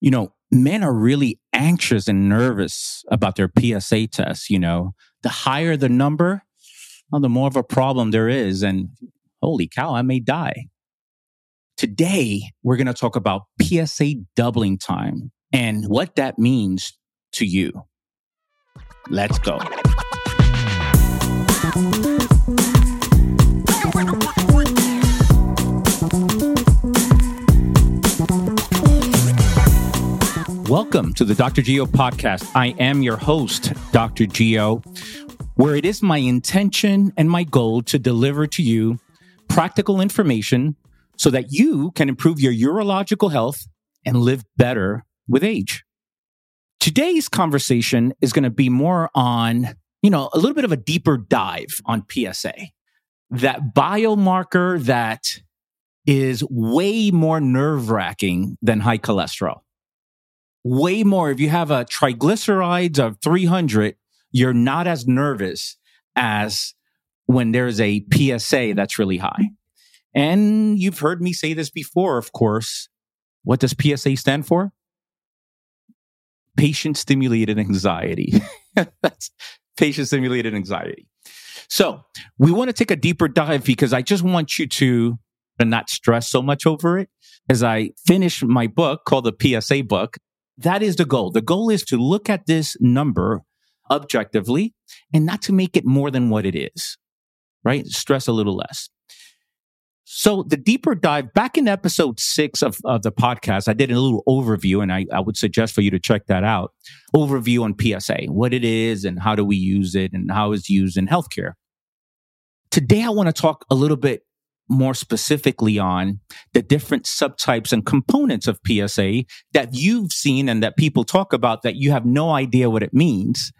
you know, men are really anxious and nervous about their PSA tests. You know, the higher the number, well, the more of a problem there is. And holy cow, I may die. Today, we're going to talk about PSA doubling time and what that means to you. Let's go. Welcome to the Dr. Geo podcast. I am your host, Dr. Geo, where it is my intention and my goal to deliver to you practical information so that you can improve your urological health and live better with age. Today's conversation is going to be more on, you know, a little bit of a deeper dive on PSA, that biomarker that is way more nerve wracking than high cholesterol way more. If you have a triglycerides of 300, you're not as nervous as when there's a PSA that's really high. And you've heard me say this before, of course. What does PSA stand for? Patient stimulated anxiety. that's patient stimulated anxiety. So we want to take a deeper dive because I just want you to not stress so much over it as I finish my book called the PSA book. That is the goal. The goal is to look at this number objectively and not to make it more than what it is, right? Stress a little less. So the deeper dive back in episode six of, of the podcast, I did a little overview and I, I would suggest for you to check that out. Overview on PSA, what it is and how do we use it and how it's used in healthcare. Today, I want to talk a little bit more specifically on the different subtypes and components of PSA that you've seen and that people talk about that you have no idea what it means.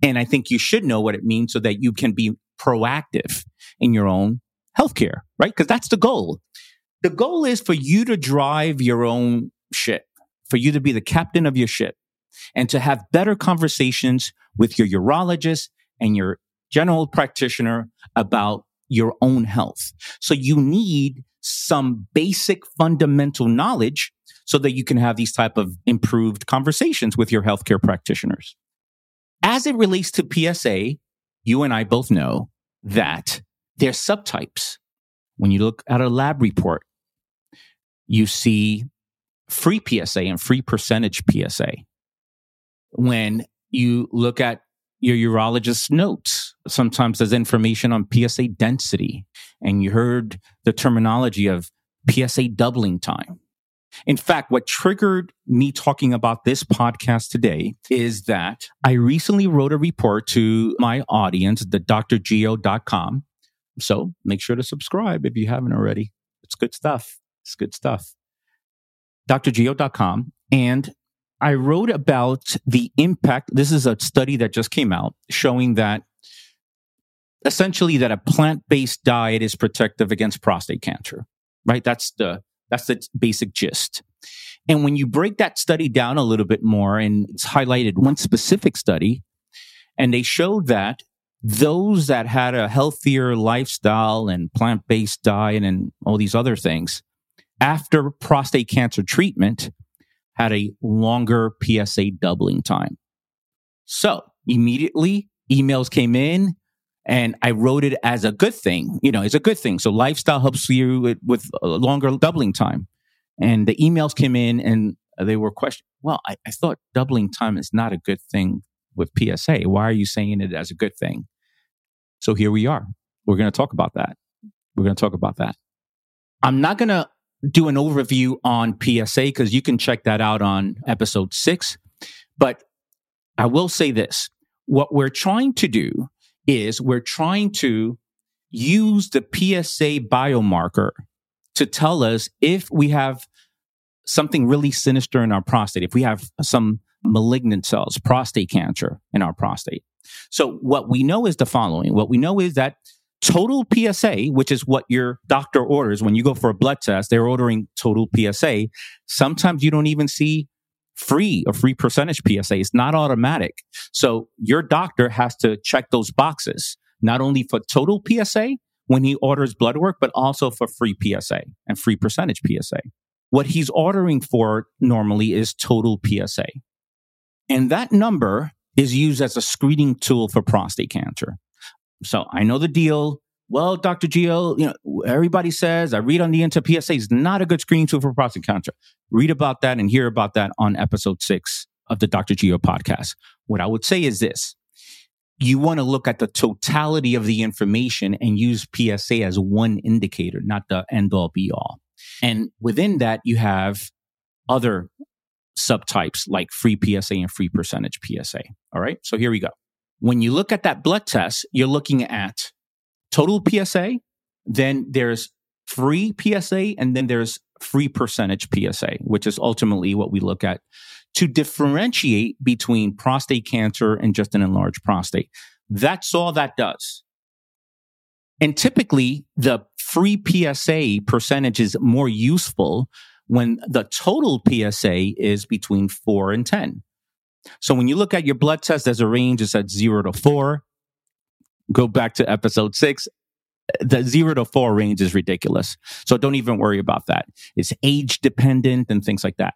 And I think you should know what it means so that you can be proactive in your own healthcare, right? Because that's the goal. The goal is for you to drive your own ship, for you to be the captain of your ship and to have better conversations with your urologist and your general practitioner about your own health. So you need some basic fundamental knowledge so that you can have these type of improved conversations with your healthcare practitioners. As it relates to PSA, you and I both know that there's subtypes. When you look at a lab report, you see free PSA and free percentage PSA. When you look at your urologist's notes. Sometimes there's information on PSA density, and you heard the terminology of PSA doubling time. In fact, what triggered me talking about this podcast today is that I recently wrote a report to my audience, the drgeo.com. So make sure to subscribe if you haven't already. It's good stuff. It's good stuff. drgeo.com. And I wrote about the impact. This is a study that just came out showing that essentially that a plant-based diet is protective against prostate cancer, right? That's the, that's the basic gist. And when you break that study down a little bit more and it's highlighted one specific study and they showed that those that had a healthier lifestyle and plant-based diet and all these other things after prostate cancer treatment, had a longer PSA doubling time. So immediately emails came in and I wrote it as a good thing. You know, it's a good thing. So lifestyle helps you with, with a longer doubling time. And the emails came in and they were questioning, well, I, I thought doubling time is not a good thing with PSA. Why are you saying it as a good thing? So here we are. We're going to talk about that. We're going to talk about that. I'm not going to do an overview on PSA because you can check that out on episode six. But I will say this what we're trying to do is we're trying to use the PSA biomarker to tell us if we have something really sinister in our prostate, if we have some malignant cells, prostate cancer in our prostate. So what we know is the following. What we know is that total PSA, which is what your doctor orders when you go for a blood test, they're ordering total PSA. Sometimes you don't even see free or free percentage PSA. It's not automatic. So your doctor has to check those boxes, not only for total PSA when he orders blood work, but also for free PSA and free percentage PSA. what he's ordering for normally is total PSA. And that number is used as a screening tool for prostate cancer. So I know the deal. Well, Dr. Geo, you know, everybody says I read on the internet PSA is not a good screening tool for prostate cancer. Read about that and hear about that on episode six of the Dr. Geo podcast. What I would say is this. You want to look at the totality of the information and use PSA as one indicator, not the end all be all. And within that, you have other subtypes like free PSA and free percentage PSA. All right. So here we go. When you look at that blood test, you're looking at total PSA, then there's free PSA, and then there's free percentage PSA, which is ultimately what we look at to differentiate between prostate cancer and just an enlarged prostate. That's all that does. And typically the free PSA percentage is more useful when the total PSA is between four and 10. So when you look at your blood test, there's a range, it's at zero to four. Go back to episode six. The zero to four range is ridiculous. So don't even worry about that. It's age dependent and things like that.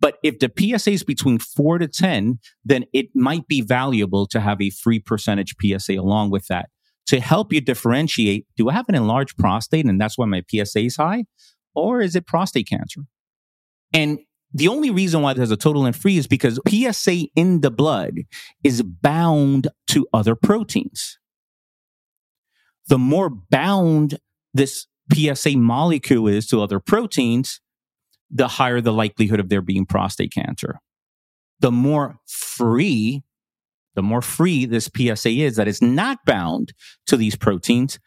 But if the PSA is between four to 10, then it might be valuable to have a free percentage PSA along with that to help you differentiate. Do I have an enlarged prostate and that's why my PSA is high? Or is it prostate cancer? And the only reason why there's a total and free is because PSA in the blood is bound to other proteins. The more bound this PSA molecule is to other proteins, the higher the likelihood of there being prostate cancer. The more free, the more free this PSA is that is not bound to these proteins,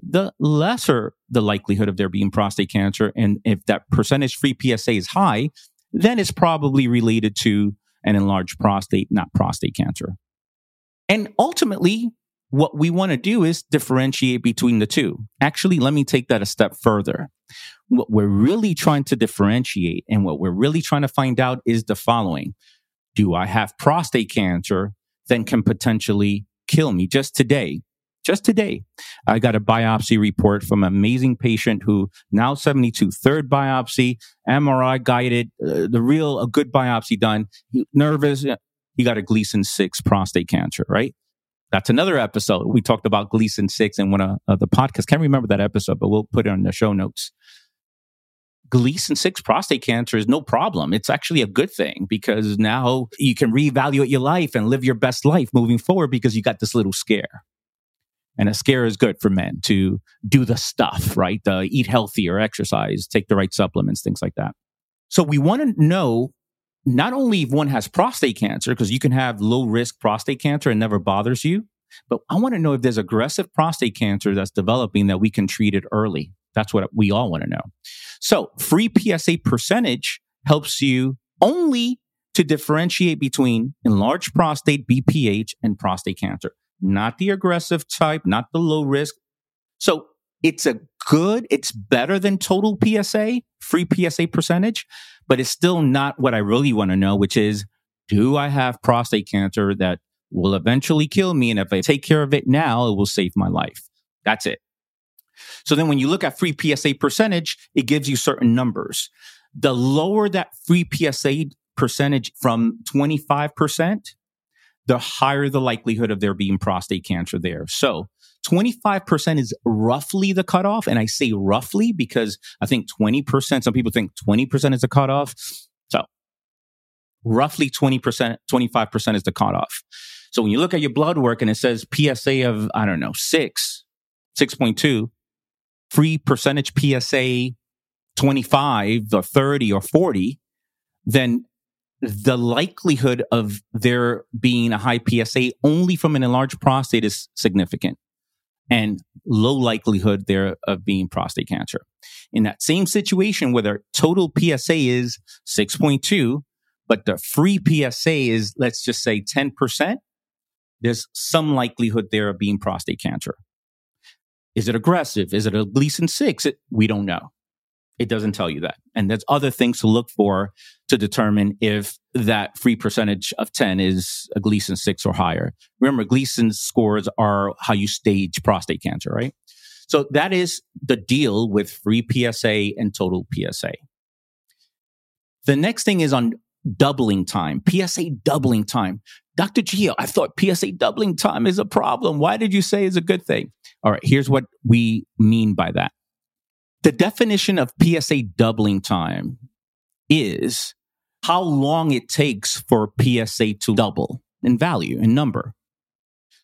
the lesser the likelihood of there being prostate cancer. And if that percentage free PSA is high, then it's probably related to an enlarged prostate, not prostate cancer. And ultimately, what we want to do is differentiate between the two. Actually, let me take that a step further. What we're really trying to differentiate and what we're really trying to find out is the following. Do I have prostate cancer? Then can potentially kill me. Just today, just today, I got a biopsy report from an amazing patient who now 72, third biopsy, MRI guided, uh, the real, a good biopsy done. Nervous. He got a Gleason 6 prostate cancer, right? That's another episode. We talked about Gleason 6 in one of uh, the podcasts. Can't remember that episode, but we'll put it on the show notes. Gleason 6 prostate cancer is no problem. It's actually a good thing because now you can reevaluate your life and live your best life moving forward because you got this little scare. And a scare is good for men to do the stuff, right? Uh, eat healthier, exercise, take the right supplements, things like that. So we want to know not only if one has prostate cancer, because you can have low risk prostate cancer and never bothers you, but I want to know if there's aggressive prostate cancer that's developing that we can treat it early. That's what we all want to know. So free PSA percentage helps you only to differentiate between enlarged prostate, BPH, and prostate cancer not the aggressive type, not the low risk. So it's a good, it's better than total PSA, free PSA percentage, but it's still not what I really want to know, which is do I have prostate cancer that will eventually kill me? And if I take care of it now, it will save my life. That's it. So then when you look at free PSA percentage, it gives you certain numbers. The lower that free PSA percentage from 25%, the higher the likelihood of there being prostate cancer there. So 25% is roughly the cutoff. And I say roughly because I think 20%, some people think 20% is the cutoff. So roughly 20%, 25% is the cutoff. So when you look at your blood work and it says PSA of, I don't know, six, 6.2, free percentage PSA 25 or 30 or 40, then the likelihood of there being a high PSA only from an enlarged prostate is significant and low likelihood there of being prostate cancer. In that same situation where their total PSA is 6.2, but the free PSA is, let's just say 10%, there's some likelihood there of being prostate cancer. Is it aggressive? Is it a Gleason 6? It, we don't know. It doesn't tell you that. And there's other things to look for to determine if that free percentage of 10 is a Gleason 6 or higher. Remember, Gleason scores are how you stage prostate cancer, right? So that is the deal with free PSA and total PSA. The next thing is on doubling time, PSA doubling time. Dr. Geo, I thought PSA doubling time is a problem. Why did you say it's a good thing? All right, here's what we mean by that. The definition of PSA doubling time is how long it takes for PSA to double in value, in number.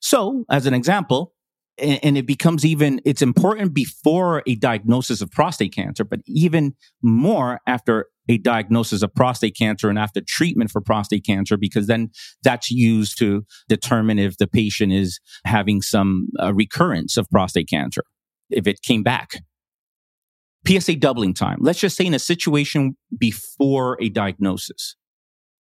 So, as an example, and it becomes even it's important before a diagnosis of prostate cancer but even more after a diagnosis of prostate cancer and after treatment for prostate cancer because then that's used to determine if the patient is having some uh, recurrence of prostate cancer if it came back psa doubling time let's just say in a situation before a diagnosis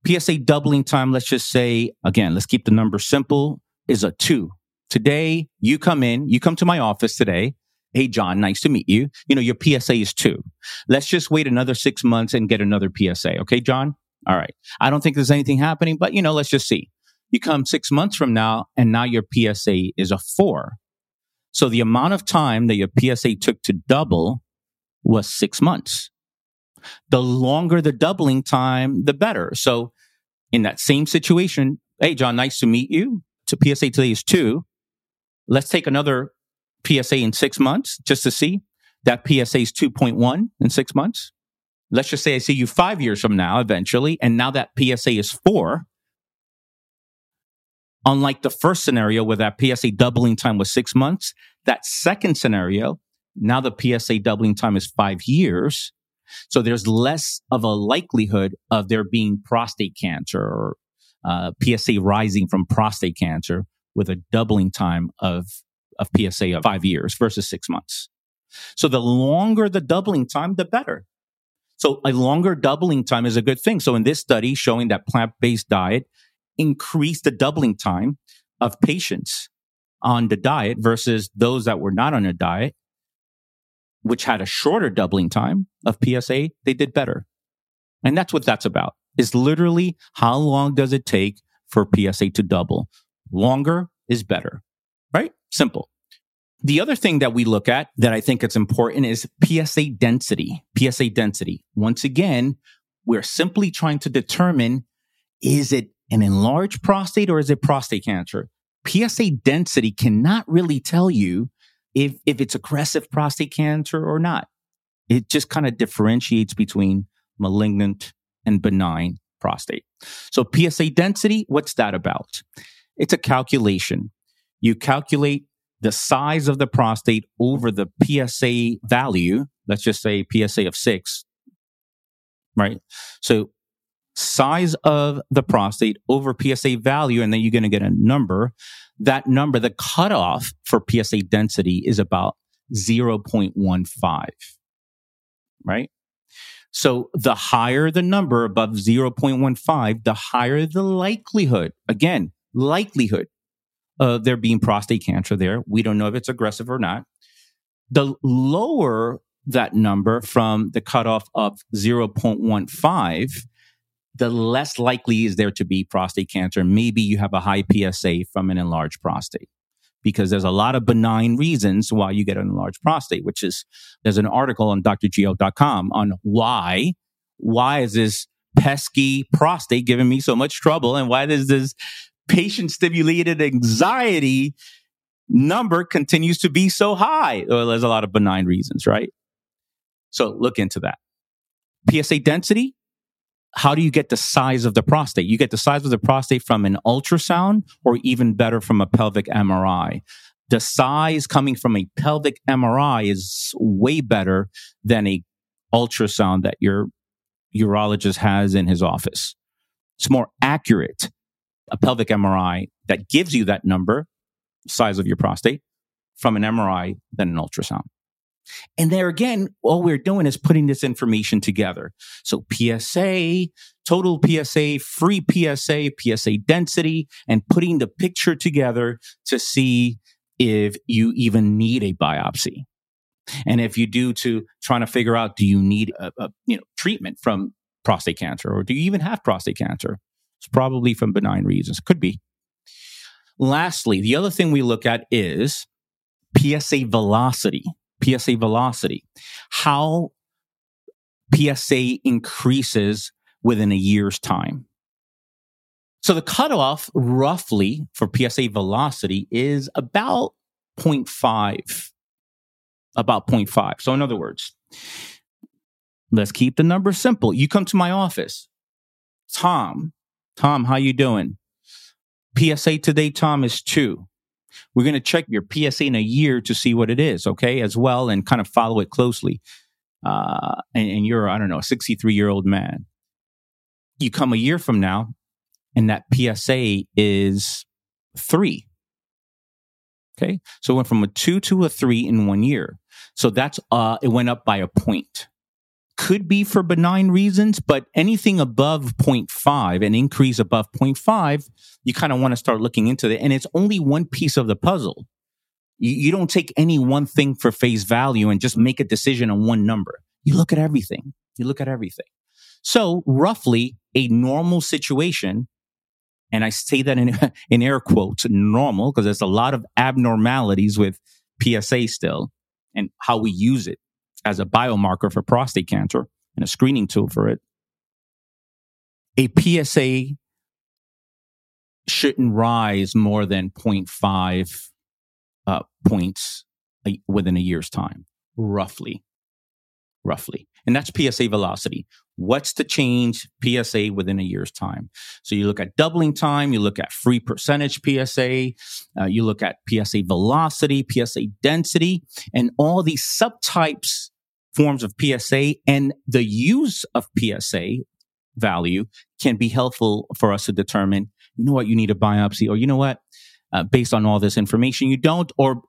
psa doubling time let's just say again let's keep the number simple is a 2 Today, you come in, you come to my office today. Hey, John, nice to meet you. You know, your PSA is two. Let's just wait another six months and get another PSA. Okay, John? All right. I don't think there's anything happening, but you know, let's just see. You come six months from now and now your PSA is a four. So the amount of time that your PSA took to double was six months. The longer the doubling time, the better. So in that same situation, hey, John, nice to meet you. To PSA today is two. Let's take another PSA in six months just to see. That PSA is 2.1 in six months. Let's just say I see you five years from now, eventually, and now that PSA is four. Unlike the first scenario where that PSA doubling time was six months, that second scenario, now the PSA doubling time is five years. So there's less of a likelihood of there being prostate cancer or uh, PSA rising from prostate cancer with a doubling time of, of PSA of five years versus six months. So the longer the doubling time, the better. So a longer doubling time is a good thing. So in this study showing that plant-based diet increased the doubling time of patients on the diet versus those that were not on a diet, which had a shorter doubling time of PSA, they did better. And that's what that's about. Is literally how long does it take for PSA to double? Longer is better, right? Simple. The other thing that we look at that I think it's important is PSA density. PSA density. Once again, we're simply trying to determine is it an enlarged prostate or is it prostate cancer? PSA density cannot really tell you if, if it's aggressive prostate cancer or not. It just kind of differentiates between malignant and benign prostate. So PSA density, what's that about? It's a calculation. You calculate the size of the prostate over the PSA value. Let's just say PSA of six, right? So size of the prostate over PSA value, and then you're going to get a number. That number, the cutoff for PSA density is about 0.15, right? So the higher the number above 0.15, the higher the likelihood. Again, likelihood of there being prostate cancer there. We don't know if it's aggressive or not. The lower that number from the cutoff of 0.15, the less likely is there to be prostate cancer. Maybe you have a high PSA from an enlarged prostate because there's a lot of benign reasons why you get an enlarged prostate, which is there's an article on drgeo.com on why, why is this pesky prostate giving me so much trouble and why does this patient stimulated anxiety number continues to be so high? Well, there's a lot of benign reasons, right? So look into that. PSA density. How do you get the size of the prostate? You get the size of the prostate from an ultrasound or even better from a pelvic MRI. The size coming from a pelvic MRI is way better than a ultrasound that your urologist has in his office. It's more accurate a pelvic MRI that gives you that number, size of your prostate, from an MRI than an ultrasound. And there again, all we're doing is putting this information together. So PSA, total PSA, free PSA, PSA density, and putting the picture together to see if you even need a biopsy. And if you do to trying to figure out, do you need a, a you know, treatment from prostate cancer or do you even have prostate cancer? It's probably from benign reasons. Could be. Lastly, the other thing we look at is PSA velocity. PSA velocity. How PSA increases within a year's time. So the cutoff roughly for PSA velocity is about 0.5. About 0.5. So in other words, let's keep the number simple. You come to my office. Tom, Tom, how you doing? PSA today, Tom, is two. We're going to check your PSA in a year to see what it is, okay, as well, and kind of follow it closely. Uh, and, and you're, I don't know, a 63 year old man. You come a year from now, and that PSA is three. Okay. So it went from a two to a three in one year. So that's, uh, it went up by a point could be for benign reasons, but anything above 0.5, an increase above 0.5, you kind of want to start looking into it. And it's only one piece of the puzzle. You, you don't take any one thing for face value and just make a decision on one number. You look at everything. You look at everything. So roughly a normal situation, and I say that in, in air quotes, normal, because there's a lot of abnormalities with PSA still and how we use it as a biomarker for prostate cancer and a screening tool for it, a PSA shouldn't rise more than 0.5 uh, points within a year's time, roughly. Roughly. And that's PSA velocity. What's the change PSA within a year's time? So you look at doubling time, you look at free percentage PSA, uh, you look at PSA velocity, PSA density, and all these subtypes forms of PSA and the use of PSA value can be helpful for us to determine, you know what, you need a biopsy, or you know what, uh, based on all this information, you don't, or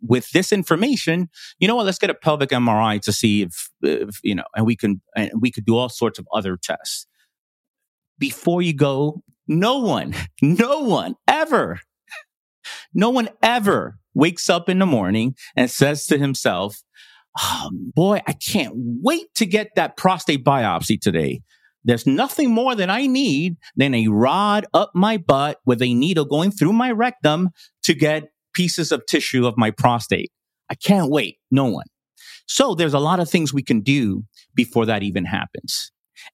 with this information, you know what, let's get a pelvic MRI to see if, if you know, and we can, and we could do all sorts of other tests. Before you go, no one, no one ever, no one ever wakes up in the morning and says to himself, oh, boy, I can't wait to get that prostate biopsy today. There's nothing more that I need than a rod up my butt with a needle going through my rectum to get pieces of tissue of my prostate. I can't wait. No one. So there's a lot of things we can do before that even happens.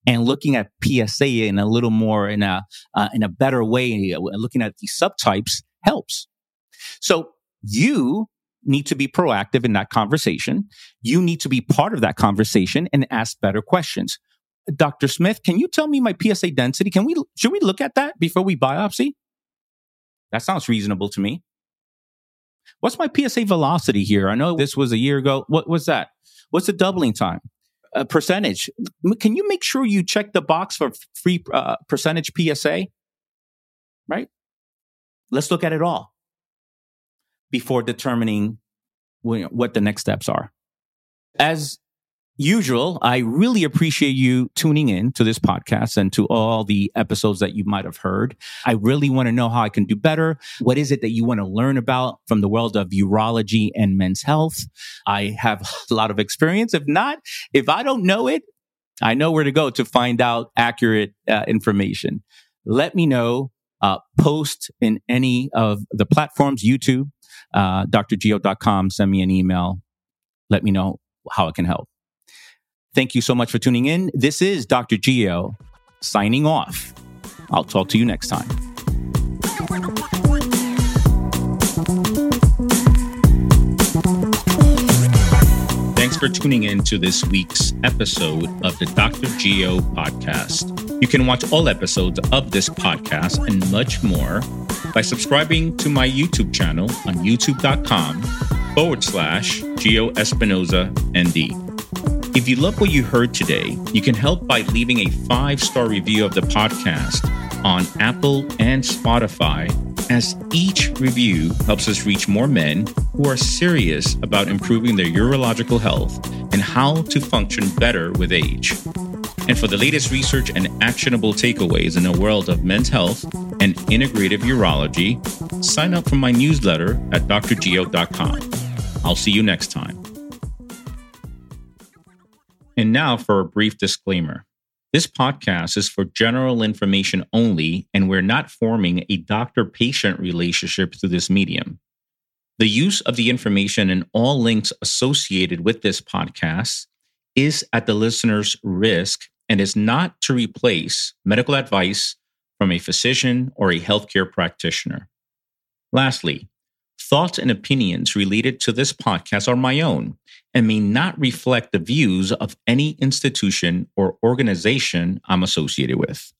And looking at PSA in a little more in a uh, in a better way, uh, looking at these subtypes helps. So you need to be proactive in that conversation. You need to be part of that conversation and ask better questions. Dr. Smith, can you tell me my PSA density? Can we, should we look at that before we biopsy? That sounds reasonable to me. What's my PSA velocity here? I know this was a year ago. What was that? What's the doubling time? A percentage. Can you make sure you check the box for free uh, percentage PSA? Right? Let's look at it all before determining what the next steps are. As usual, I really appreciate you tuning in to this podcast and to all the episodes that you might have heard. I really want to know how I can do better. What is it that you want to learn about from the world of urology and men's health? I have a lot of experience. If not, if I don't know it, I know where to go to find out accurate uh, information. Let me know. Uh, post in any of the platforms, YouTube, uh, drgeo.com. Send me an email. Let me know how it can help. Thank you so much for tuning in. This is Dr. Geo signing off. I'll talk to you next time. Thanks for tuning in to this week's episode of the Dr. Geo podcast. You can watch all episodes of this podcast and much more by subscribing to my YouTube channel on youtube.com forward slash Geo Espinoza ND. If you love what you heard today, you can help by leaving a five star review of the podcast on Apple and Spotify, as each review helps us reach more men who are serious about improving their urological health and how to function better with age. And for the latest research and actionable takeaways in the world of men's health and integrative urology, sign up for my newsletter at drgeo.com. I'll see you next time. And now for a brief disclaimer. This podcast is for general information only, and we're not forming a doctor patient relationship through this medium. The use of the information and all links associated with this podcast is at the listener's risk and is not to replace medical advice from a physician or a healthcare practitioner. Lastly, thoughts and opinions related to this podcast are my own and may not reflect the views of any institution or organization I'm associated with.